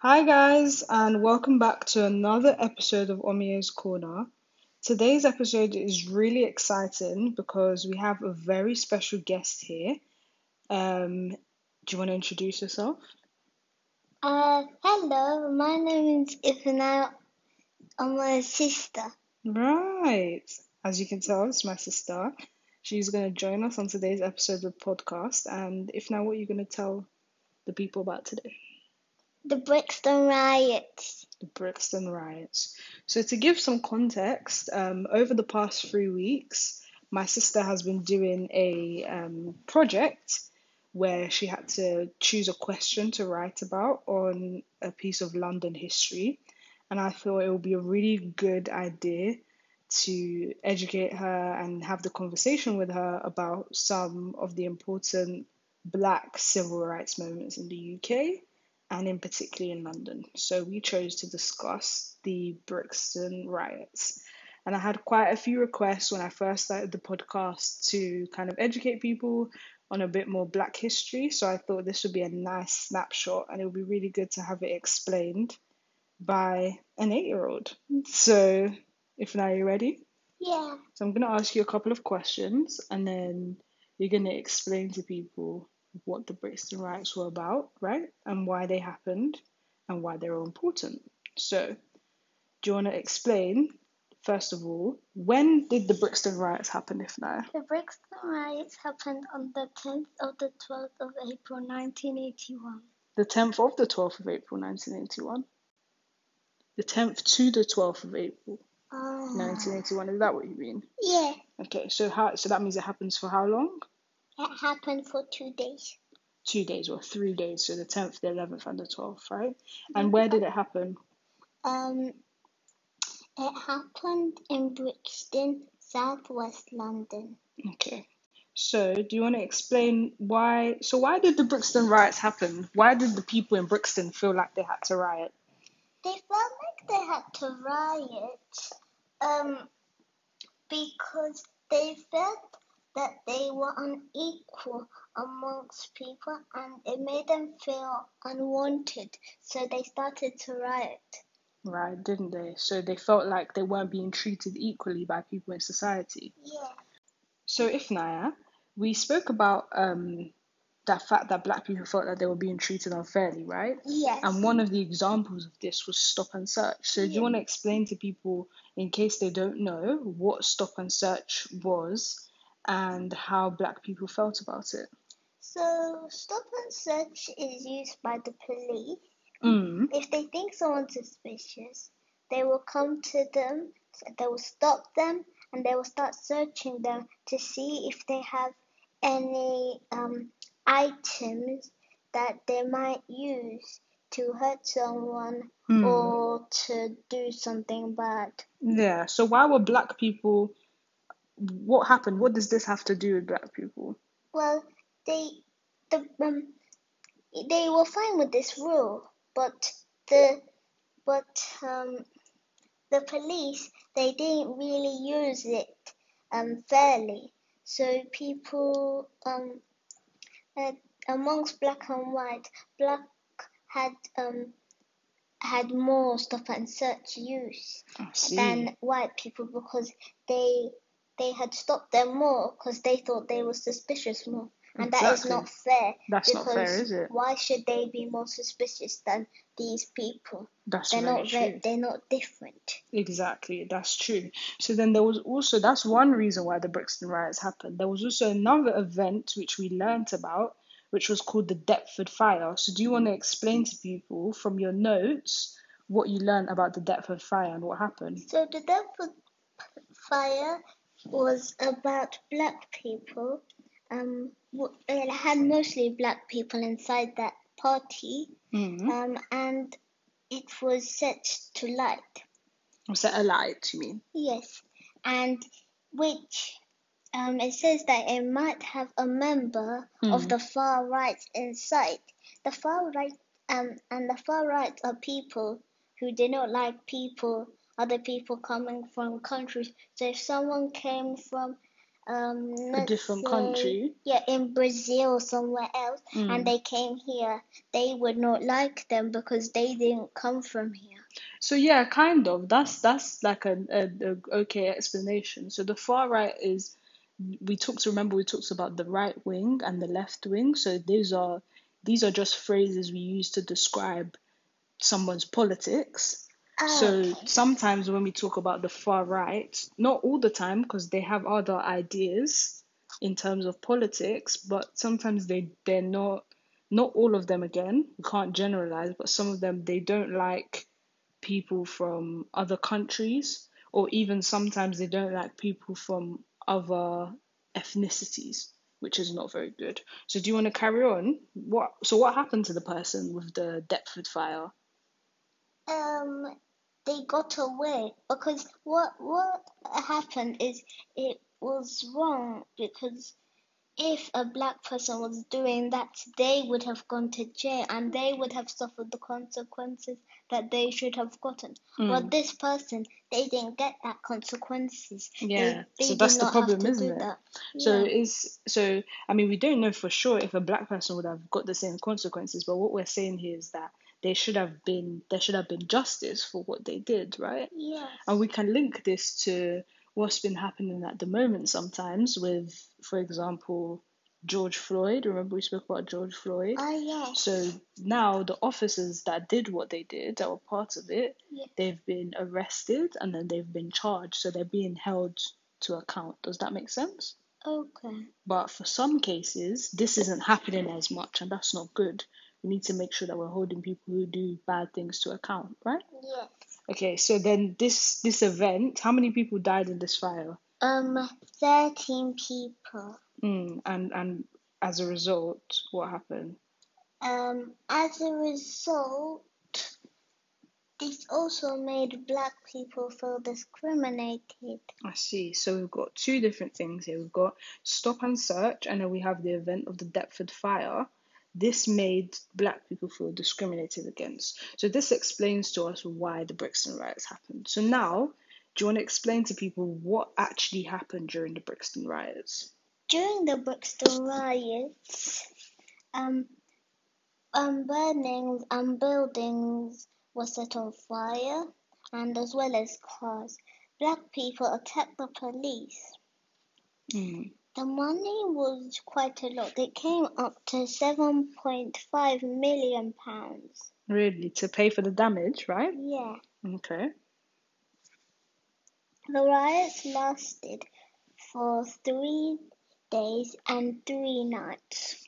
Hi, guys, and welcome back to another episode of Omie's Corner. Today's episode is really exciting because we have a very special guest here. Um, do you want to introduce yourself? Uh, hello, my name is Ifana. I'm my sister. Right. As you can tell, it's my sister. She's going to join us on today's episode of the podcast. And Ifnaya, what are you going to tell the people about today? The Brixton riots. the Brixton riots. So, to give some context, um, over the past three weeks, my sister has been doing a um, project where she had to choose a question to write about on a piece of London history. And I thought it would be a really good idea to educate her and have the conversation with her about some of the important black civil rights moments in the UK and in particular in London. So we chose to discuss the Brixton riots. And I had quite a few requests when I first started the podcast to kind of educate people on a bit more black history. So I thought this would be a nice snapshot and it would be really good to have it explained by an eight year old. So Ifnaya you're ready. Yeah. So I'm going to ask you a couple of questions and then you're going to explain to people what the Brixton riots were about, right? And why they happened and why they were important. So, do you want to explain, first of all, when did the Brixton riots happen, Ifnaya? The Brixton riots happened on the 10th of the 12th of April 1981. The 10th of the 12th of April 1981? The 10th to the 12th of April Uh, 1981, is that what you mean? yeah, Okay, so how so that means it happens for how long? It happened for two days. Two days or three days, so the 10th, the 11th, and the 12th, right? And where did it happen? Um, it happened in Brixton, southwest London. Okay. So, do you want to explain why? So, why did the Brixton riots happen? Why did the people in Brixton feel like they had to riot? They felt like they had to riot, um, because they felt that they were unequal amongst people and it made them feel unwanted. So they started to riot. Right, didn't they? So, they felt like they weren't being treated equally by people in society. Yeah. So, Ifnaya, we spoke about um, that fact that black people felt that they were being treated unfairly, right? Yes. And one of the examples of this was stop and search. So, do you want to explain to people, in case they don't know, what stop and search was and how black people felt about it? So stop and search is used by the police. Mm. If they think someone's suspicious, they will come to them, they will stop them, and they will start searching them to see if they have any um, items that they might use to hurt someone Mm. or to do something bad. Yeah. So, why were black people? What happened? What does this have to do with black people? Well, they the um they were fine with this rule, but the but um the police they didn't really use it um fairly. So people um uh, amongst black and white, black had um had more stop and search use than white people because they they had stopped them more because they thought they were suspicious more. And that is not fair. That's not fair, because is it? Why should they be more suspicious than these people? That's They're not true. they're not different. Exactly, that's true. So then there was also that's one reason why the Brixton riots happened. There was also another event which we learnt about, which was called the Deptford Fire. So do you want to explain to people from your notes what you learned about the Deptford Fire and what happened? So the Deptford fire was about black people. Um, it had mostly black people inside that party. Mm-hmm. Um, and it was set to light. Was that a lie, do you mean? Yes, and which um, it says that it might have a member of Mm. the far right inside. The far right um, and the far right are people who do not like people, other people coming from countries. So if someone came from um a different say country. yeah in Brazil or somewhere else Mm. and they came here, they would not like them because they didn't come from here. So yeah, kind of. That's that's like a, a, a okay explanation. So the far right is we talked remember we talked about the right wing and the left wing. So these are these are just phrases we use to describe someone's politics. So Okay. sometimes when we talk about the far right, not all the time because they have other ideas in terms of politics, but sometimes they they're not not all of them again. We can't generalize, but some of them they don't like people from other countries or even sometimes they don't like people from other ethnicities, which is not very good. So do you want to carry on? What so what happened to the person with the Deptford fire? Um, they got away because what what happened is it was wrong because if a black person was doing that, they would have gone to jail and they would have suffered the consequences that they should have gotten. Mm. But this person, they didn't get that consequences. Yeah, they, so that's the problem, isn't it? that. So Yeah. is so I mean we don't know for sure if a black person would have got the same consequences, but what we're saying here is that they should have been there should have been justice for what they did, right? Yes. And we can link this to what's been happening at the moment sometimes with, for example, George Floyd. Remember we spoke about George Floyd? Ah, yes. So now the officers that did what they did, that were part of it, Yeah. they've been arrested and then they've been charged. So they're being held to account. Does that make sense? Okay. But for some cases, this isn't happening as much, and that's not good. We need to make sure that we're holding people who do bad things to account, right? Yes. Okay, so then this this event, how many people died in this fire? Um, 13 people. Mm, and and as a result, what happened? Um, as a result, this also made black people feel discriminated. I see. So we've got two different things here. We've got stop and search, and then we have the event of the Deptford fire. This made black people feel discriminated against. So this explains to us why the Brixton riots happened. So now, do you want to explain to people what actually happened during the Brixton riots? During the Brixton riots, um, um, burnings and buildings were set on fire, and as well as cars. Black people attacked the police. Mm. The money was quite a lot. It came up to 7.5 million pounds. Really, to pay for the damage, right? Yeah. Okay. The riots lasted for three days and three nights.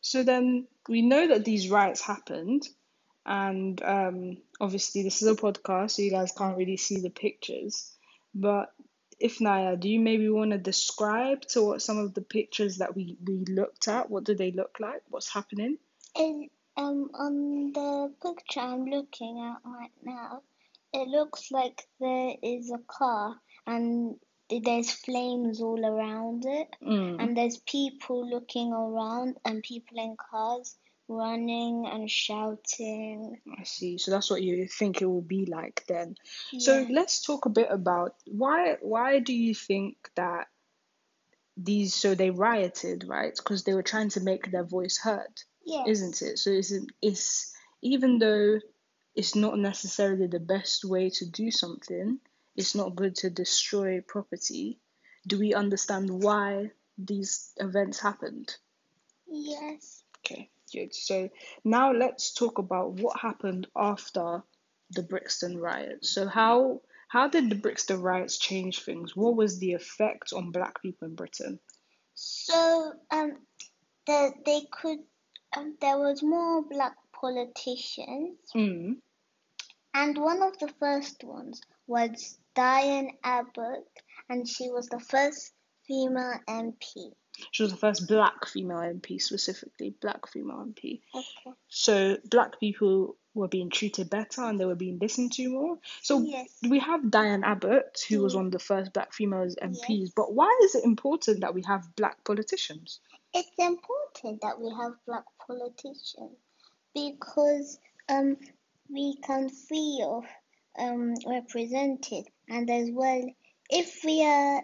So then we know that these riots happened, and um, obviously this is a podcast, so you guys can't really see the pictures. But Ifnaya, do you maybe want to describe to what some of the pictures that we, we looked at, what do they look like? What's happening? It, um, on the picture I'm looking at right now, it looks like there is a car and there's flames all around it, Mm. and there's people looking around and people in cars running and shouting. I see. So that's what you think it will be like then. So let's talk a bit about why why do you think that these so they rioted, right? Because they were trying to make their voice heard. Yes. isn't it? So it's it's even though it's not necessarily the best way to do something, it's not good to destroy property. Do we understand why these events happened? Yes. Okay, So now let's talk about what happened after the Brixton riots. So how how did the Brixton riots change things? What was the effect on black people in Britain? So um, the, they could um, there was more black politicians, Mm. and one of the first ones was Diane Abbott, and she was the first female MP. She was the first black female MP, specifically black female MP. Okay. So black people were being treated better and they were being listened to more. So Yes. we have Diane Abbott, who was Mm. one of the first black female MPs. Yes. But why is it important that we have black politicians? It's important that we have black politicians because um we can feel um represented, and as well if we are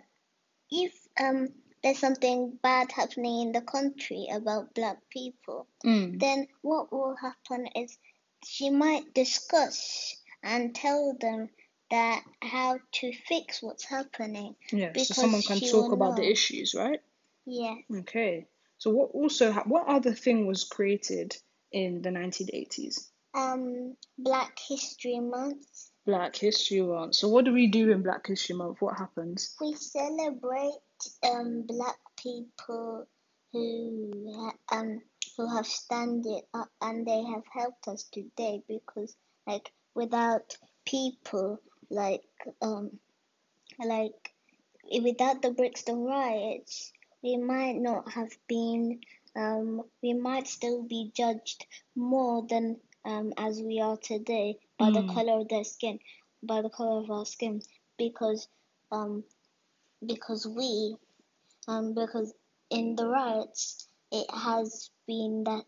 if um there's something bad happening in the country about black people, Mm. then what will happen is she might discuss and tell them that how to fix what's happening. Yeah, so someone can talk about the issues, right? Yeah. Okay. So what also ha- what other thing was created in the 1980s? Um, Black History Month. Black History Month. So what do we do in Black History Month? What happens? We celebrate um black people who ha- um who have standed up and they have helped us today because like without people like um like without the Brixton riots we might not have been um we might still be judged more than um as we are today by the Mm. color of their skin by the color of our skin because um because we um because in the riots it has been that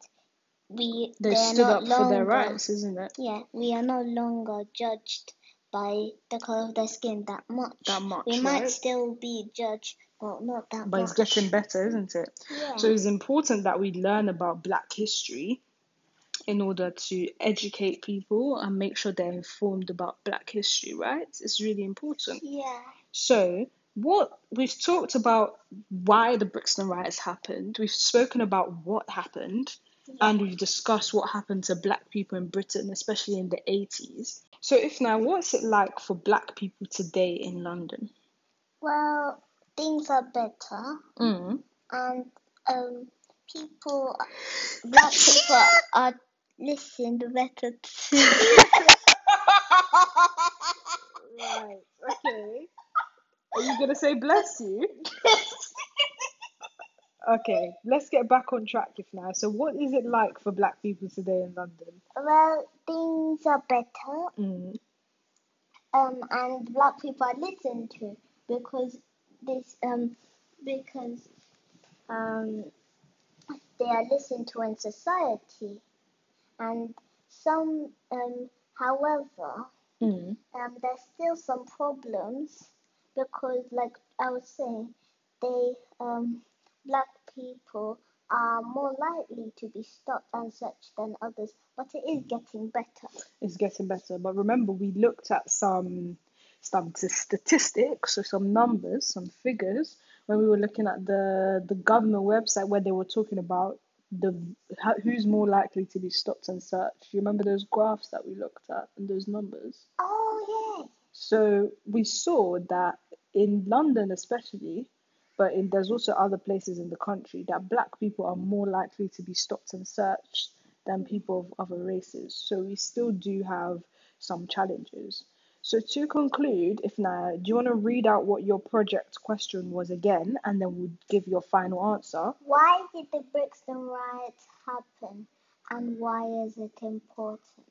we They they're stood not up for their rights, isn't it? yeah we are no longer judged by the color of their skin that much That much, we might still be judged but not that But much it's getting better, isn't it? yeah So it's important that we learn about Black history in order to educate people and make sure they're informed about Black history, right? It's really important. yeah So, what we've talked about why the Brixton riots happened, we've spoken about what happened, and we've discussed what happened to black people in Britain, especially in the 80s. So, Ifnaya, what's it like for black people today in London? well things are better Mm. and um people black people are listened better to right, okay. Are you going to say bless you? Okay, let's get back on track Ifnaya. So, what is it like for black people today in London? well things are better Mm. um, and black people are listened to because this um, because um, they are listened to in society, and some um, however Mm. um, there's still some problems because like I was saying they um, black people are more likely to be stopped and such than others, but it is getting better. It's getting better. But remember, we looked at some some statistics, so some numbers, some figures, when we were looking at the the government website where they were talking about the who's more likely to be stopped and searched. You remember those graphs that we looked at and those numbers? Oh yeah. So we saw that in London, especially, but in, there's also other places in the country that black people are more likely to be stopped and searched than people of other races. So we still do have some challenges. So to conclude, Ifnaya, do you want to read out what your project question was again, and then we'll give your final answer? Why did the Brixton riots happen and why is it important?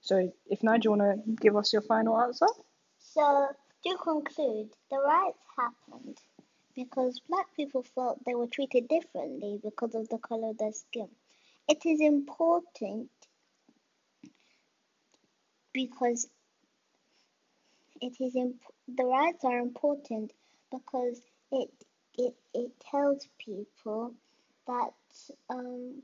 So Ifnaya, do you want to give us your final answer? So, to conclude, the riots happened because black people felt they were treated differently because of the color of their skin. It is important because it is imp- the riots are important because it it it tells people that um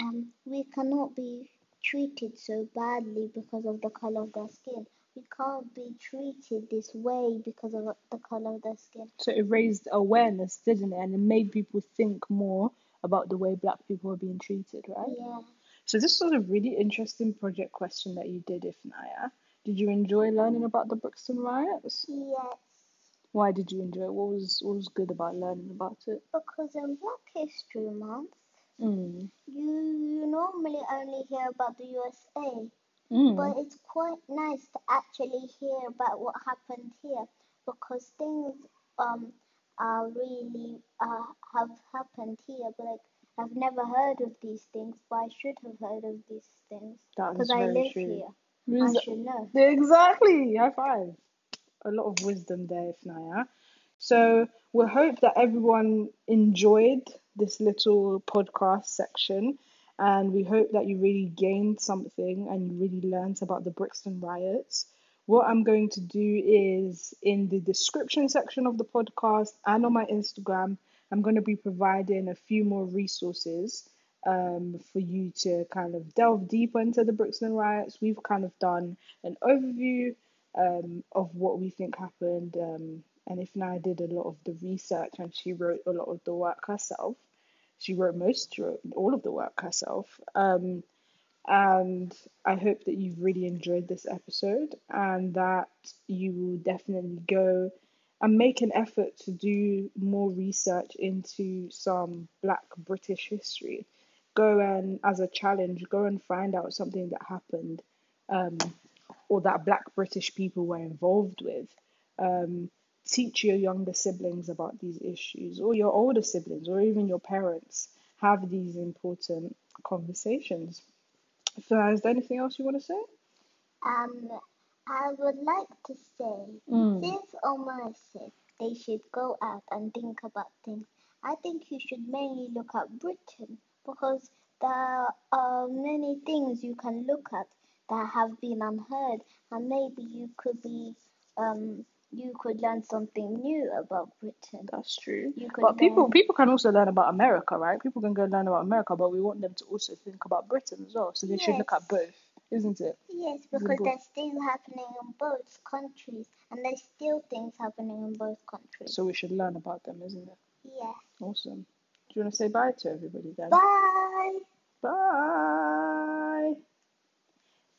um we cannot be treated so badly because of the color of their skin. We can't be treated this way because of the color of their skin. So it raised awareness, didn't it? And it made people think more about the way black people are being treated, right? Yeah. So this was a really interesting project question that you did, if Ifnaya. Did you enjoy learning about the Brixton riots? Yes. Why did you enjoy it? What was what was good about learning about it? Because in Black History Month, Mm. you, you normally only hear about the USA, Mm. but it's quite nice to actually hear about what happened here because things um are really uh, have happened here, but like I've never heard of these things, but I should have heard of these things because I live true. here. Res- I should know. Exactly. High five. A lot of wisdom there, Ifnaya. So we hope that everyone enjoyed this little podcast section, and we hope that you really gained something and you really learned about the Brixton riots. what I'm going to do is in the description section of the podcast and on my Instagram, I'm going to be providing a few more resources um, for you to kind of delve deeper into the Brixton riots. We've kind of done an overview um, of what we think happened. Um, and if I did a lot of the research and she wrote a lot of the work herself. She wrote most, wrote all of the work herself. Um, and I hope that you've really enjoyed this episode and that you will definitely go and make an effort to do more research into some Black British history. Go and, as a challenge, go and find out something that happened um, or that Black British people were involved with. Um, teach your younger siblings about these issues, or your older siblings, or even your parents. Have these important conversations. So, is there anything else you want to say? Um, I would like to say, Mm. since Omar said they should go out and think about things, I think you should mainly look at Britain because there are many things you can look at that have been unheard, and maybe you could be, um, you could learn something new about Britain. That's true. You could But people learn, people can also learn about America, right? People can go learn about America, but we want them to also think about Britain as well. So they should look at both, isn't it? yes, because there's still happening in both countries, and there's still things happening in both countries. So we should learn about them, isn't it? Yeah. Awesome. Do you want to say bye to everybody then? Bye. Bye.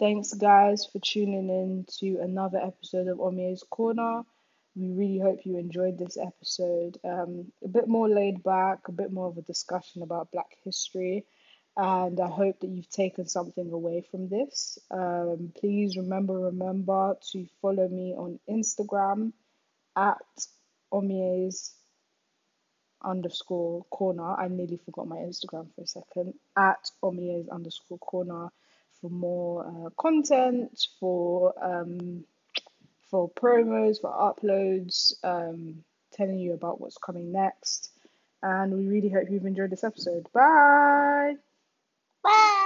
Thanks, guys, for tuning in to another episode of Omie's Corner. We really hope you enjoyed this episode. Um, a bit more laid back, a bit more of a discussion about Black history, and I hope that you've taken something away from this. Um, please remember, remember to follow me on Instagram at Omie's underscore corner. I nearly forgot my Instagram for a second. At Omie's underscore corner for more uh, content, for um, for promos, for uploads, um, telling you about what's coming next. And we really hope you've enjoyed this episode. Bye. Bye.